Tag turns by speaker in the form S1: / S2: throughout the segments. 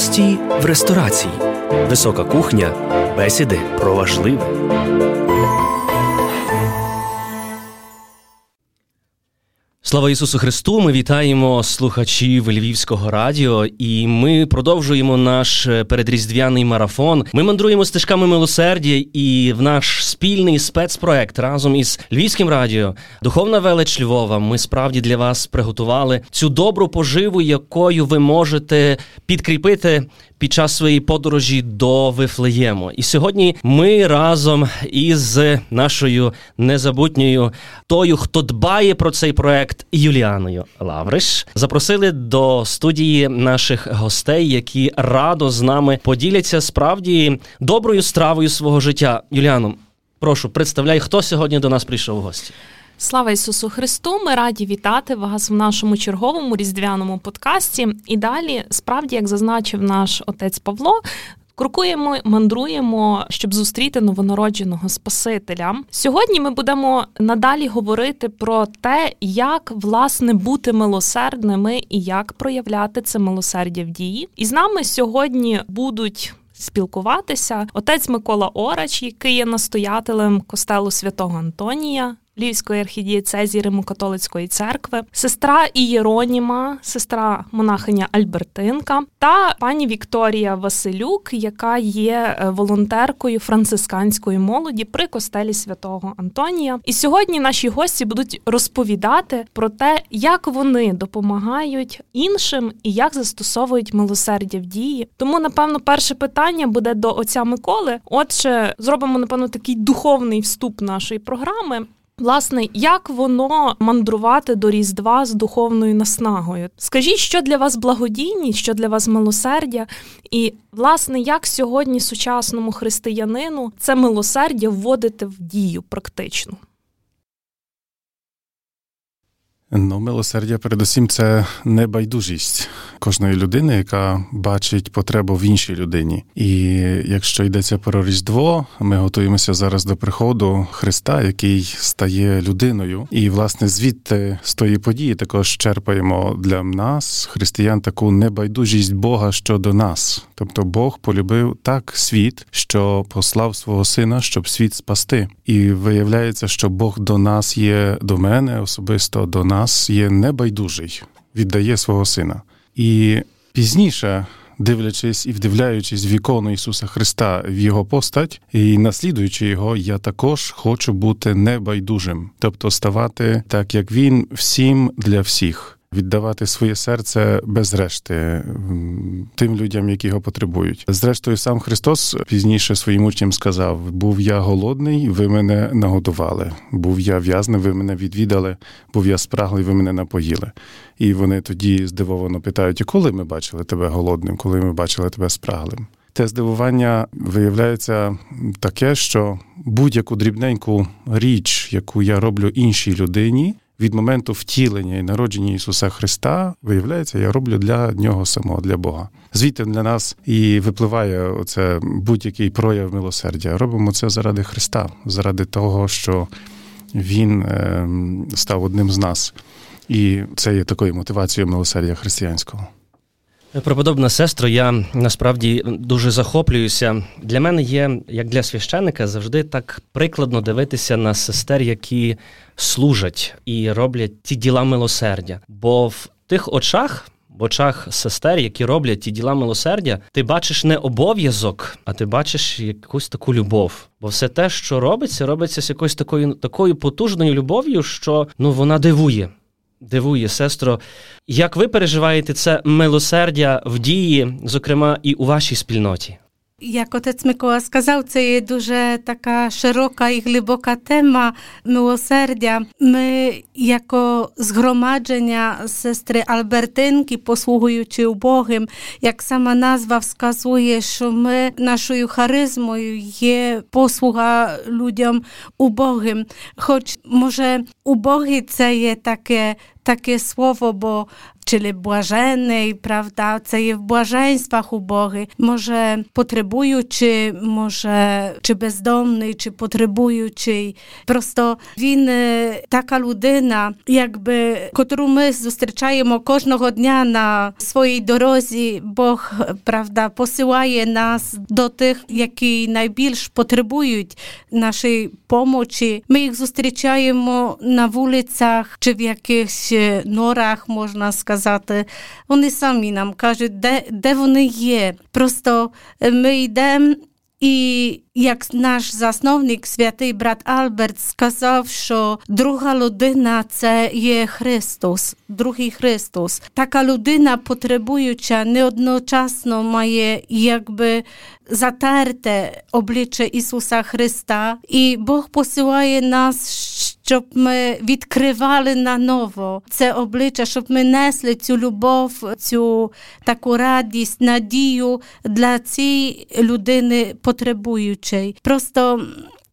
S1: Гості в ресторації. Висока кухня. Бесіди про важливе. Слава Ісусу Христу! Ми вітаємо слухачів Львівського радіо, і ми продовжуємо наш передріздвяний марафон. Ми мандруємо стежками милосердя і в наш спільний спецпроект разом із Львівським радіо, Духовна велич Львова. Ми справді для вас приготували цю добру поживу, якою ви можете підкріпити під час своєї подорожі до Вифлеєму. І сьогодні ми разом із нашою незабутньою тою, хто дбає про цей проект, Юліаною Лавриш, запросили до студії наших гостей, які радо з нами поділяться справді доброю стравою свого життя. Юліану, прошу представляй, хто сьогодні до нас прийшов у гості.
S2: Слава Ісусу Христу! Ми раді вітати вас в нашому черговому різдвяному подкасті. І далі, справді, як зазначив наш отець Павло. Крокуємо, мандруємо, щоб зустріти новонародженого Спасителя. Сьогодні ми будемо надалі говорити про те, як власне бути милосердними і як проявляти це милосердя в дії. І з нами сьогодні будуть спілкуватися отець МиколаОрач, який є настоятелем костелу святого Антонія. Львівської архідієцезії Римо-католицької церкви, сестра Ієроніма, сестра монахиня Альбертинка та пані Вікторія Василюк, яка є е, волонтеркою францисканської молоді при костелі святого Антонія. І сьогодні наші гості будуть розповідати про те, як вони допомагають іншим і як застосовують милосердя в дії. Тому, напевно, перше питання буде до отця Миколи. Отже, зробимо напевно такий духовний вступ нашої програми. Власне, як воно мандрувати до Різдва з духовною наснагою? Скажіть, що для вас благодійність, що для вас милосердя, і власне, як сьогодні сучасному християнину це милосердя вводити в дію практично?
S3: Ну, милосердя, передусім, це небайдужість кожної людини, яка бачить потребу в іншій людині. І якщо йдеться про Різдво, ми готуємося зараз до приходу Христа, який стає людиною. І, власне, звідти з тої події також черпаємо для нас, християн, таку небайдужість Бога щодо нас. Тобто Бог полюбив так світ, що послав свого сина, щоб світ спасти. І виявляється, що Бог до нас є до мене, особисто до нас є небайдужий, віддає свого сина. І пізніше, дивлячись і вдивляючись в ікону Ісуса Христа в Його постать і наслідуючи його, я також хочу бути небайдужим, тобто ставати так, як він всім для всіх віддавати своє серце без решти тим людям, які його потребують. Зрештою, сам Христос пізніше своїм учням сказав: був я голодний, ви мене нагодували. Був я в'язний, ви мене відвідали, був я спраглий, ви мене напоїли. І вони тоді здивовано питають: коли ми бачили тебе голодним, коли ми бачили тебе спраглим? Те здивування виявляється таке, що будь-яку дрібненьку річ, яку я роблю іншій людині, від моменту втілення і народження Ісуса Христа, виявляється, я роблю для нього самого, для Бога. Звідти для нас і випливає оце будь-який прояв милосердя. Робимо це заради Христа, заради того, що Він е, став одним з нас. І це є такою мотивацією милосердя християнського.
S1: Преподобна сестро, я насправді дуже захоплююся. Для мене є, як для священика, завжди так прикладно дивитися на сестер, які служать і роблять ті діла милосердя. Бо в тих очах, в очах сестер, які роблять ті діла милосердя, ти бачиш не обов'язок, а ти бачиш якусь таку любов. Бо все те, що робиться, робиться з якоюсь такою такою потужною любов'ю, що ну вона дивує. Дивує, сестро, як ви переживаєте це милосердя в дії, зокрема і у вашій спільноті?
S4: Як отець Микола сказав, це є дуже така широка і глибока тема милосердя. Ми, як згромадження сестри Альбертинки, послугуючи убогим, як сама назва вказує, що ми нашою харизмою є послуга людям убогим. Хоч може убогий це є таке, таке слово, бо czyli błażenej, prawda, це є в блаженствах убогий, може потребуючи, може чи бездомний, чи потребуючий. Просто він така людина, якби котру ми зустрічаємо кожного дня на своїй дорозі. Бог правда посилає нас до тих, які найбільш потребують нашої помочі. Ми їх зустрічаємо на вулицях чи в якихось норах, можна сказати сказати. Вони самі нам кажуть, де, де вони є. Просто ми йдемо. І як наш засновник, святий брат Альберт, сказав, що друга людина це є Христос, другий Христос. Така людина, потребуюча, неодночасно має якби затерте обличчя Ісуса Христа, і Бог посилає нас щоб ми відкривали на ново це обличчя, щоб ми несли цю любов, цю таку радість, надію для цієї людини потребуючої. Просто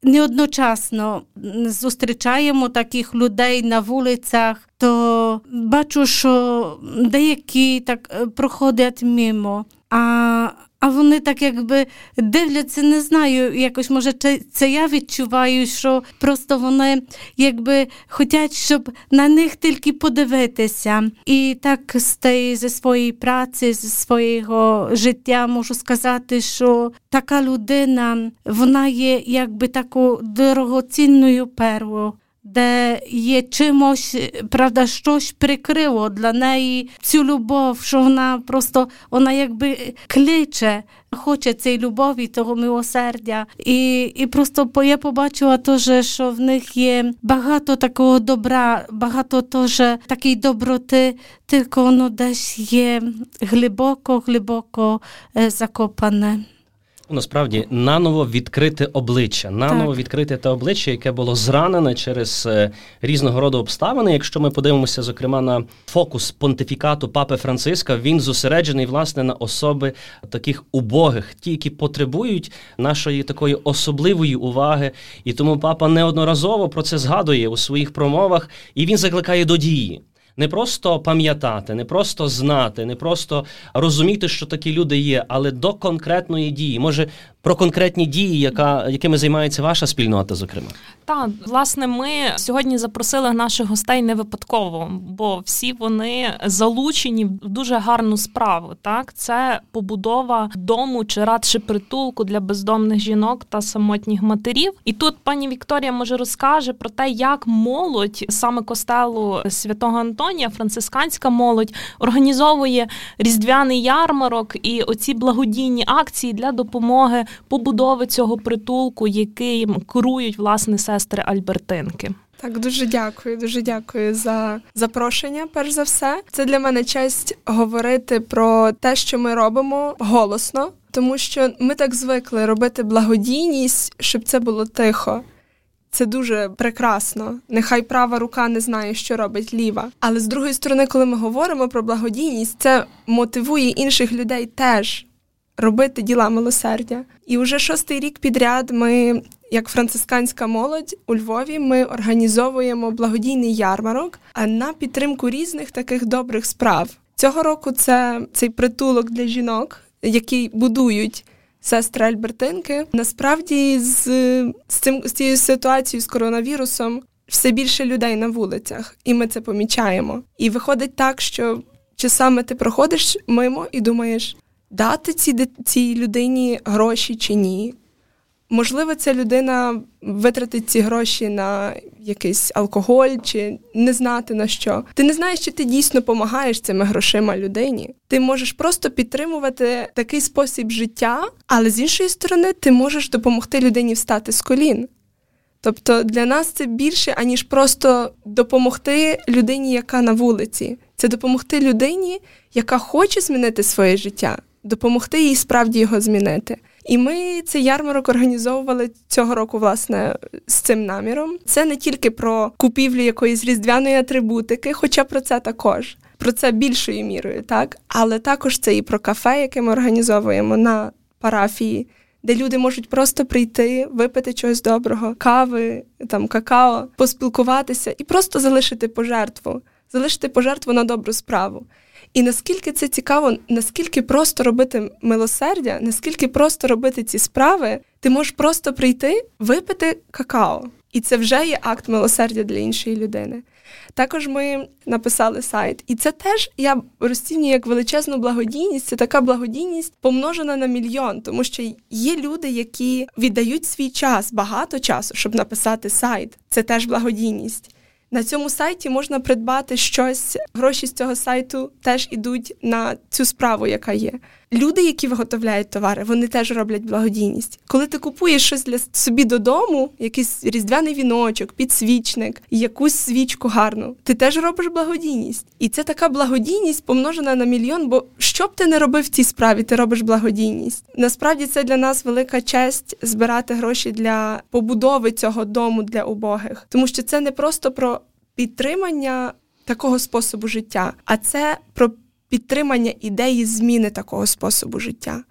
S4: неодночасно зустрічаємо таких людей на вулицях, то бачу, що деякі так проходять мимо. А а вони так якби дивляться, не знаю, якось може це я відчуваю, що просто вони якби хочуть, щоб на них тільки подивитися. І так з тієї зі своєї праці, зі свого життя можу сказати, що така людина вона є якби такою дорогоцінною первою де є чимось, правда, щось прикрило для неї цю любов, що вона просто вона якби кличе, хоче цієї любові, того милосердя. І і просто я побачила теж, що в них є багато такого добра, багато теж такої доброти, тільки воно десь є глибоко, глибоко закопане.
S1: Насправді наново відкрите обличчя, наново так. відкрите те обличчя, яке було зранене через е, різного роду обставини. Якщо ми подивимося, зокрема на фокус понтифікату папи Франциска, він зосереджений власне на особи таких убогих, ті, які потребують нашої такої особливої уваги. І тому папа неодноразово про це згадує у своїх промовах, і він закликає до дії не просто пам'ятати, не просто знати, не просто розуміти, що такі люди є, але до конкретної дії. Може, про конкретні дії, яка якими займається ваша спільнота, зокрема.
S2: Так, власне, ми сьогодні запросили наших гостей не випадково, бо всі вони залучені в дуже гарну справу. Так, це побудова дому чи радше притулку для бездомних жінок та самотніх матерів. І тут пані Вікторія може розкаже про те, як молодь саме костелу святого Антонія, францисканська молодь, організовує різдвяний ярмарок і оці благодійні акції для допомоги побудови цього притулку, яким керують власне сестри Альбертинки.
S5: Так, дуже дякую, дуже дякую за запрошення. Перш за все, це для мене честь говорити про те, що ми робимо голосно, тому що ми так звикли робити благодійність, щоб це було тихо. Це дуже прекрасно. Нехай права рука не знає, що робить ліва. Але з другої сторони, коли ми говоримо про благодійність, це мотивує інших людей теж робити діла милосердя. І вже шостий рік підряд ми, як францисканська молодь у Львові, ми організовуємо благодійний ярмарок на підтримку різних таких добрих справ. Цього року це цей притулок для жінок, який будують. Сестри Альбертинки насправді з з цим з цією ситуацією з коронавірусом все більше людей на вулицях, і ми це помічаємо. І виходить так, що часами ти проходиш мимо і думаєш, дати цій, цій людині гроші чи ні. Можливо, ця людина витратить ці гроші на якийсь алкоголь чи не знати на що. Ти не знаєш, чи ти дійсно допомагаєш цими грошима людині. Ти можеш просто підтримувати такий спосіб життя, але з іншої сторони, ти можеш допомогти людині встати з колін. Тобто для нас це більше, аніж просто допомогти людині, яка на вулиці. Це допомогти людині, яка хоче змінити своє життя допомогти їй справді його змінити. І ми цей ярмарок організовували цього року, власне, з цим наміром. Це не тільки про купівлю якоїсь різдвяної атрибутики, хоча про це також, про це більшою мірою, так але також це і про кафе, яке ми організовуємо на парафії де люди можуть просто прийти, випити чогось доброго, кави, там какао, поспілкуватися і просто залишити пожертву, залишити пожертву на добру справу. І наскільки це цікаво, наскільки просто робити милосердя, наскільки просто робити ці справи, ти можеш просто прийти, випити какао. І це вже є акт милосердя для іншої людини. Також ми написали сайт, і це теж я розцінюю як величезну благодійність. Це така благодійність помножена на мільйон, тому що є люди, які віддають свій час, багато часу, щоб написати сайт. Це теж благодійність. На цьому сайті можна придбати щось. Гроші з цього сайту теж ідуть на цю справу, яка є. Люди, які виготовляють товари, вони теж роблять благодійність. Коли ти купуєш щось для собі додому, якийсь різдвяний віночок, підсвічник, якусь свічку гарну, ти теж робиш благодійність. І це така благодійність помножена на мільйон. Бо що б ти не робив в цій справі, ти робиш благодійність. Насправді це для нас велика честь збирати гроші для побудови цього дому для убогих, тому що це не просто про підтримання такого способу життя, а це про підтримання ідеї зміни такого способу життя.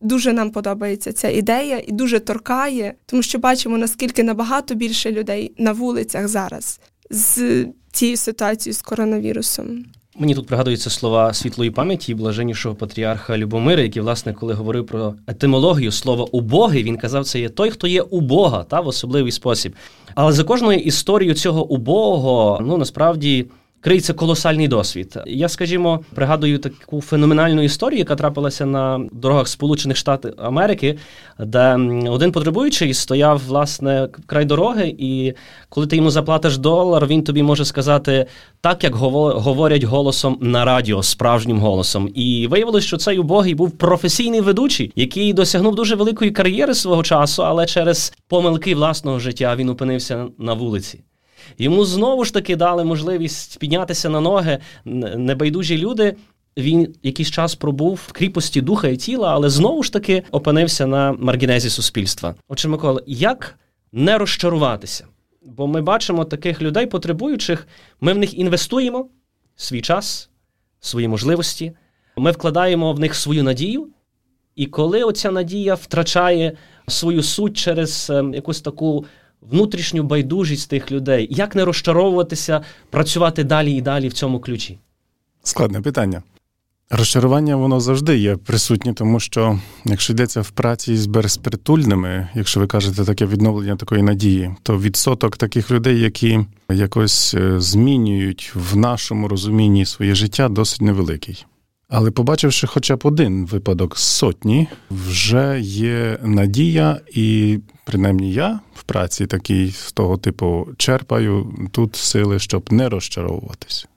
S5: Дуже нам подобається ця ідея і дуже торкає, тому що бачимо, наскільки набагато більше людей на вулицях зараз з цією ситуацією з коронавірусом.
S1: Мені тут пригадуються слова світлої пам'яті блаженнішого патріарха Любомира, який, власне, коли говорив про етимологію слова убогий, він казав, це є той, хто є у Бога, та в особливий спосіб. Але за кожною історією цього убогого, ну насправді криється колосальний досвід. Я, скажімо, пригадую таку феноменальну історію, яка трапилася на дорогах Сполучених Штатів Америки, де один потребуючий стояв власне край дороги, і коли ти йому заплатиш долар, він тобі може сказати так, як говорять голосом на радіо, справжнім голосом. І виявилось, що цей убогий був професійний ведучий, який досягнув дуже великої кар'єри свого часу, але через помилки власного життя він опинився на вулиці. Йому знову ж таки дали можливість піднятися на ноги небайдужі люди. Він якийсь час пробув в кріпості духа і тіла, але знову ж таки опинився на маргінезі суспільства. Отже, Микола, як не розчаруватися? Бо ми бачимо таких людей, потребуючих, ми в них інвестуємо свій час, свої можливості, ми вкладаємо в них свою надію. І коли оця надія втрачає свою суть через ем, якусь таку внутрішню байдужість тих людей, як не розчаровуватися, працювати далі і далі в цьому ключі?
S3: Складне питання. Розчарування воно завжди є присутнє, тому що якщо йдеться в праці з безпритульними, якщо ви кажете таке відновлення такої надії, то відсоток таких людей, які якось е, змінюють в нашому розумінні своє життя, досить невеликий. Але побачивши хоча б один випадок з сотні, вже є надія, і принаймні я в праці такий з того типу черпаю тут сили, щоб не розчаровуватись.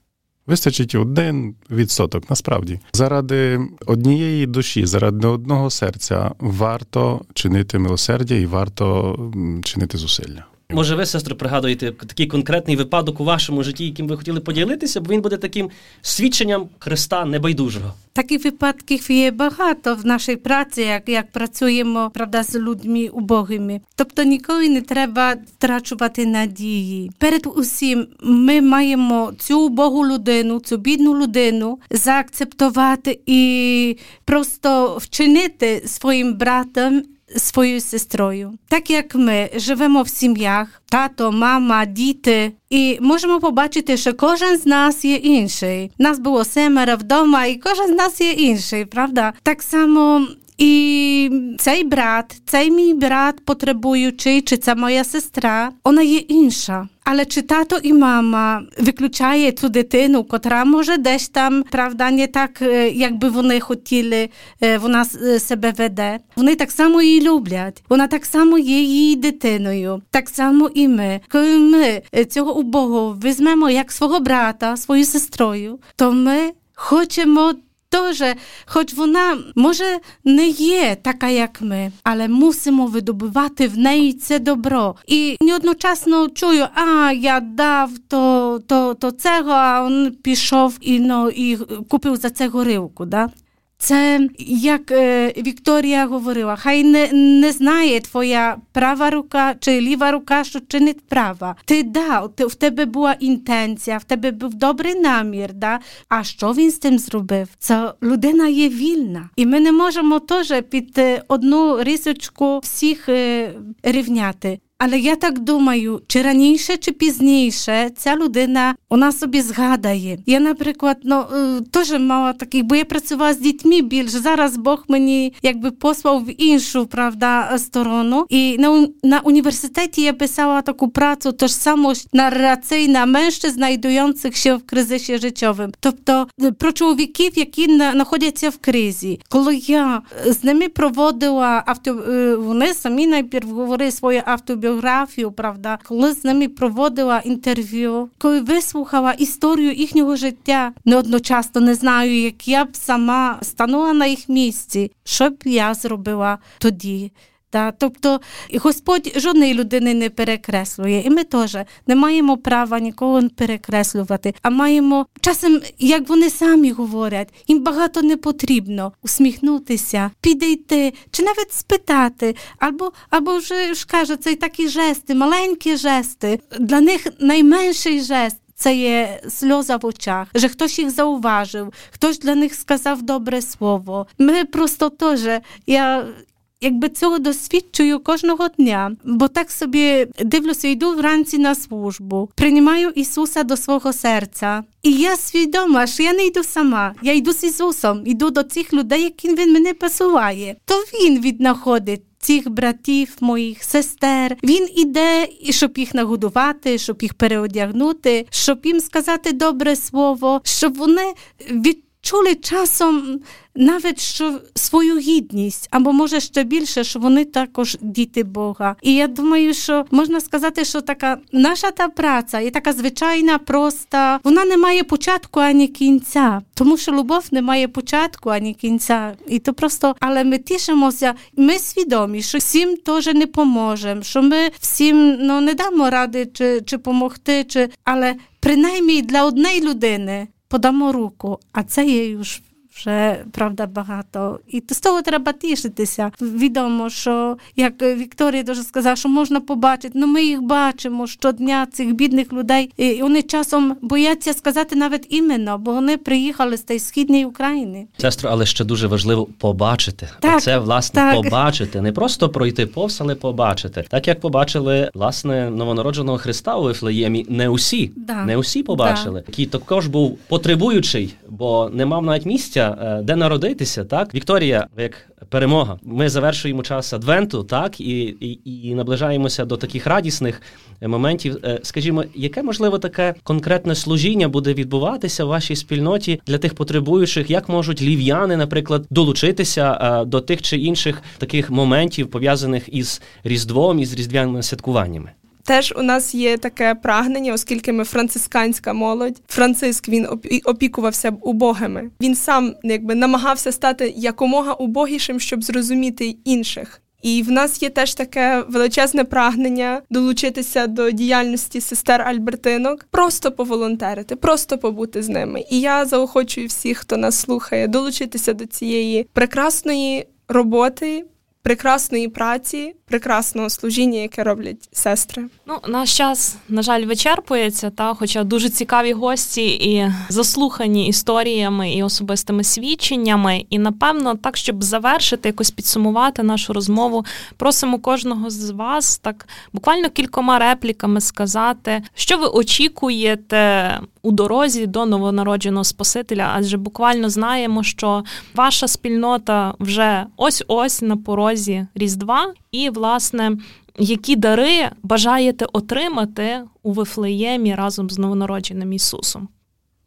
S3: Вистачить один відсоток, насправді. Заради однієї душі, заради одного серця варто чинити милосердя і варто чинити зусилля.
S1: Може, ви, сестро, пригадуєте такий конкретний випадок у вашому житті, яким ви хотіли поділитися, бо він буде таким свідченням Христа небайдужого.
S4: Таких випадків є багато в нашій праці, як як працюємо правда, з людьми убогими. Тобто ніколи не треба втрачувати надії. Перед усім ми маємо цю убогу людину, цю бідну людину заакцептувати і просто вчинити своїм братом своєю сестрою. Так як ми живемо в сім'ях, тато, мама, діти, і можемо побачити, що кожен з нас є інший. Нас було семеро вдома, і кожен з нас є інший, правда? Так само. І цей брат, цей мій брат, потребуючий, чи це моя сестра, вона є інша. Але чи тато і мама виключає цю дитину, котра може десь там, правда, не так, як би вони хотіли, вона себе веде. Вони так само її люблять. Вона так само є її дитиною. Так само і ми. Коли ми цього убогого візьмемо як свого брата, свою сестрою, то ми хочемо теж, хоч вона може не є така, як ми, але мусимо видобувати в неї це добро. І неодночасно чую, а я дав то то, то цього, а він пішов і ну, і купив за це горилку. Да? Це як е, Вікторія говорила, хай не не знає твоя права рука чи ліва рука, що чинить права. Ти да, в тебе була інтенція, в тебе був добрий намір. Да? А що він з тим зробив? Це людина є вільна, і ми не можемо теж під е, одну рисочку всіх е, рівняти. Але я так думаю, чи раніше, чи пізніше ця людина вона собі згадає. Я, наприклад, ну е, теж мала такий, бо я працювала з дітьми більше. Зараз Бог мені якби послав в іншу правда сторону. І на на університеті я писала таку працю, тож само нараційна менше знайдуючих ще в кризисі життєвим. Тобто е, про чоловіків, які знаходяться в кризі. Коли я з ними проводила авто, е, вони самі найперше говорили свою автобіографію, біографію, правда, коли з ними проводила інтерв'ю, коли вислухала історію їхнього життя, не одночасно не знаю, як я б сама станула на їх місці, що б я зробила тоді. Та, Тобто Господь жодної людини не перекреслює, і ми теж не маємо права нікого перекреслювати, а маємо часом, як вони самі говорять, їм багато не потрібно усміхнутися, підійти чи навіть спитати, або або вже ж кажуть, це такі жести, маленькі жести. Для них найменший жест. Це є сльоза в очах, що хтось їх зауважив, хтось для них сказав добре слово. Ми просто теж я якби цього досвідчую кожного дня, бо так собі дивлюся, йду вранці на службу, приймаю Ісуса до свого серця. І я свідома, що я не йду сама. Я йду з Ісусом, йду до цих людей, яким Він мене посуває. То Він віднаходить. Цих братів, моїх сестер, він іде, щоб їх нагодувати, щоб їх переодягнути, щоб їм сказати добре слово, щоб вони відчули часом навіть що свою гідність, або може ще більше, що вони також діти Бога. І я думаю, що можна сказати, що така наша та праця є така звичайна, проста, вона не має початку ані кінця, тому що любов не має початку ані кінця. І то просто, але ми тішимося, ми свідомі, що всім теж не поможемо, що ми всім ну не дамо ради чи, чи помогти, чи але принаймні для однієї людини подамо руку, а це є ж вже правда багато. І з того треба тішитися. Відомо, що як Вікторія дуже сказала, що можна побачити, ну ми їх бачимо щодня, цих бідних людей. І вони часом бояться сказати навіть іменно, бо вони приїхали з тієї східної України.
S1: Сестро, але ще дуже важливо побачити. Так, Це власне так. побачити, не просто пройти повз, але побачити. Так як побачили власне новонародженого Христа у Вифлеємі, не усі, да. не усі побачили, да. який також був потребуючий, бо не мав навіть місця. Е, де народитися, так Вікторія, як перемога. Ми завершуємо час адвенту, так і, і, і наближаємося до таких радісних моментів. Е, скажімо, яке можливо таке конкретне служіння буде відбуватися в вашій спільноті для тих потребуючих, як можуть лів'яни, наприклад, долучитися е, до тих чи інших таких моментів пов'язаних із різдвом із різдвяними святкуваннями?
S5: Теж у нас є таке прагнення, оскільки ми францисканська молодь. Франциск він опікувався убогими. Він сам якби намагався стати якомога убогішим, щоб зрозуміти інших. І в нас є теж таке величезне прагнення долучитися до діяльності сестер Альбертинок, просто поволонтерити, просто побути з ними. І я заохочую всіх, хто нас слухає, долучитися до цієї прекрасної роботи, прекрасної праці, прекрасного служіння, яке роблять сестри.
S2: Ну, наш час, на жаль, вичерпується, та хоча дуже цікаві гості і заслухані історіями і особистими свідченнями. І напевно, так, щоб завершити, якось підсумувати нашу розмову, просимо кожного з вас так буквально кількома репліками сказати, що ви очікуєте у дорозі до новонародженого Спасителя, адже буквально знаємо, що ваша спільнота вже ось ось на порозі Різдва, і власне. Які дари бажаєте отримати у Вифлеємі разом з новонародженим Ісусом?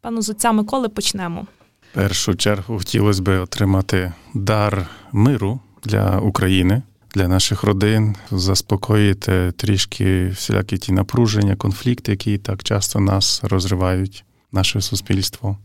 S2: Пану з отця Миколи почнемо.
S3: Першу чергу хотілося б отримати дар миру для України, для наших родин, заспокоїти трішки всілякі ті напруження, конфлікти, які так часто нас розривають, наше суспільство.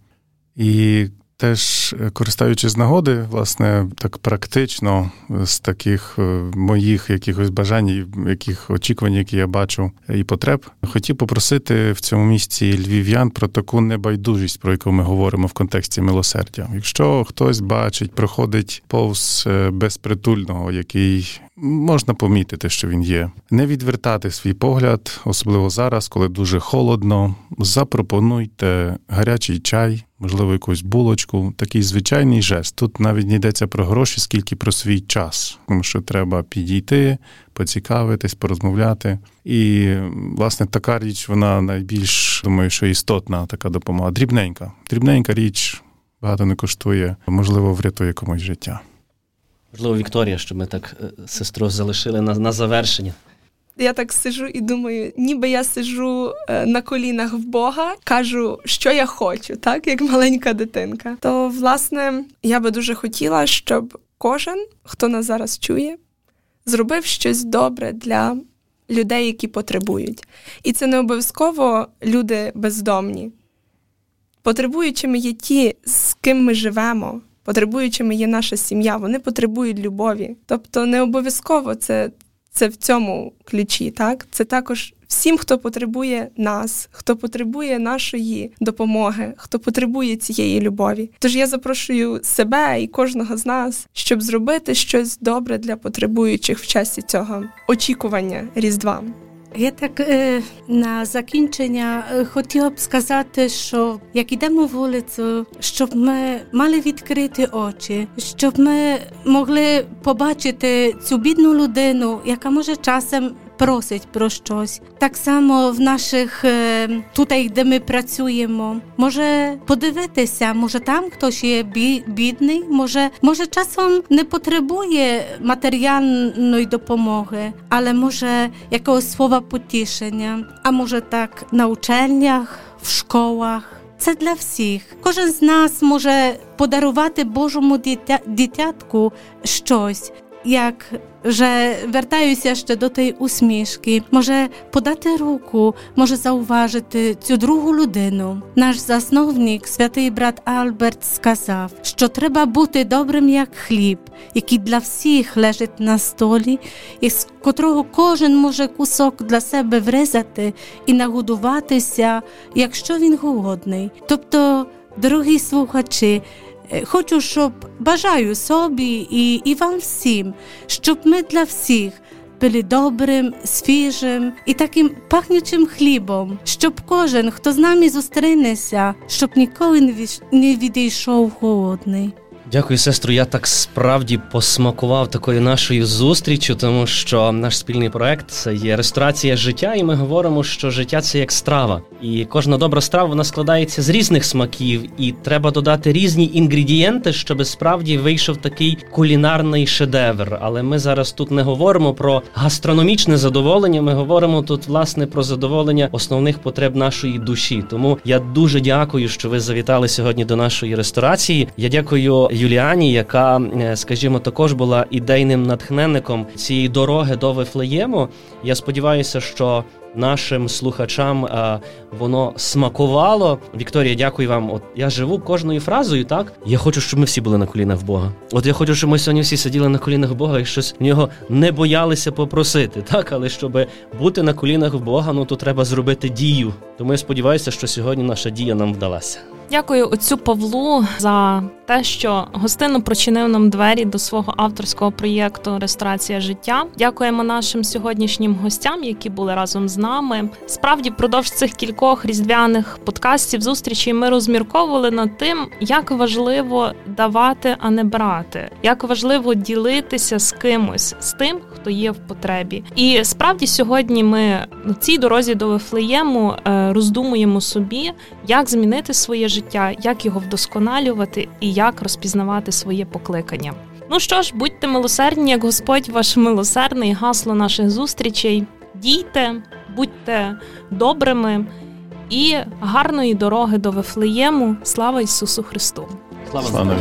S3: І теж користуючись з нагоди, власне, так практично з таких моїх якихось бажань, яких очікувань, які я бачу, і потреб, хотів попросити в цьому місці львів'ян про таку небайдужість, про яку ми говоримо в контексті милосердя. Якщо хтось бачить, проходить повз безпритульного, який можна помітити, що він є, не відвертати свій погляд, особливо зараз, коли дуже холодно. Запропонуйте гарячий чай, можливо, якусь булочку. Такий звичайний жест. Тут навіть не йдеться про гроші, скільки про свій час, тому що треба підійти, поцікавитись, порозмовляти. І, власне, така річ, вона найбільш думаю, що істотна така допомога. Дрібненька. Дрібненька річ багато не коштує, можливо, врятує комусь життя.
S1: Можливо, Вікторія, щоб ми так е, сестру залишили на, на завершення.
S5: Я так сижу і думаю, ніби я сижу е, на колінах в Бога, кажу, що я хочу, так як маленька дитинка. То, власне, я би дуже хотіла, щоб кожен, хто нас зараз чує, зробив щось добре для людей, які потребують. І це не обов'язково люди бездомні. Потребуючими є ті, з ким ми живемо потребуючими є наша сім'я, вони потребують любові. Тобто не обов'язково це це в цьому ключі. так? Це також всім, хто потребує нас, хто потребує нашої допомоги, хто потребує цієї любові. Тож я запрошую себе і кожного з нас, щоб зробити щось добре для потребуючих в часі цього очікування Різдва.
S4: Я так е, на закінчення е, хотіла б сказати, що як йдемо вулицю, щоб ми мали відкриті очі, щоб ми могли побачити цю бідну людину, яка може часом просить про щось. Так само в наших тут, де ми працюємо, може подивитися, може там хтось є бідний, може, може часом не потребує матеріальної допомоги, але може якогось слова потішення, а може так на учельнях, в школах. Це для всіх. Кожен з нас може подарувати Божому дитя, дитятку щось, як że вертаюся ще до тієї усмішки, може подати руку, може зауважити цю другу людину. Наш засновник, святий брат Альберт, сказав, що треба бути добрим як хліб, який для всіх лежить на столі, і з котрого кожен може кусок для себе врізати і нагодуватися, якщо він голодний. Тобто, дорогі слухачі. Хочу, щоб бажаю собі і, і вам всім, щоб ми для всіх були добрим, свіжим і таким пахнючим хлібом, щоб кожен, хто з нами зустрінеться, щоб ніколи не відійшов голодний.
S1: Дякую, сестру. Я так справді посмакував такою нашою зустрічю, тому що наш спільний проект це є ресторація життя, і ми говоримо, що життя це як страва. І кожна добра страва вона складається з різних смаків, і треба додати різні інгредієнти, щоб справді вийшов такий кулінарний шедевр. Але ми зараз тут не говоримо про гастрономічне задоволення. Ми говоримо тут власне про задоволення основних потреб нашої душі. Тому я дуже дякую, що ви завітали сьогодні до нашої ресторації. Я дякую. Юліані, яка, е, скажімо, також була ідейним натхненником цієї дороги до Вифлеєму. Я сподіваюся, що нашим слухачам а, воно смакувало. Вікторія, дякую вам. От я живу кожною фразою. Так я хочу, щоб ми всі були на колінах Бога. От я хочу, щоб ми сьогодні всі сиділи на колінах Бога і щось в нього не боялися попросити. Так, але щоб бути на колінах Бога, ну то треба зробити дію. Тому я сподіваюся, що сьогодні наша дія нам вдалася.
S2: Дякую отцю Павлу за те, що гостинно прочинив нам двері до свого авторського проєкту Ресторація життя. Дякуємо нашим сьогоднішнім гостям, які були разом з нами. Справді, впродовж цих кількох різдвяних подкастів зустрічей ми розмірковували над тим, як важливо давати, а не брати, як важливо ділитися з кимось, з тим, хто є в потребі. І справді сьогодні ми на цій дорозі до Вифлеєму е, роздумуємо собі, як змінити своє життя, як його вдосконалювати і як розпізнавати своє покликання. Ну що ж, будьте милосердні, як Господь ваш милосердний, гасло наших зустрічей. Дійте, будьте добрими і гарної дороги до Вифлеєму. Слава Ісусу Христу!
S1: Слава Слава!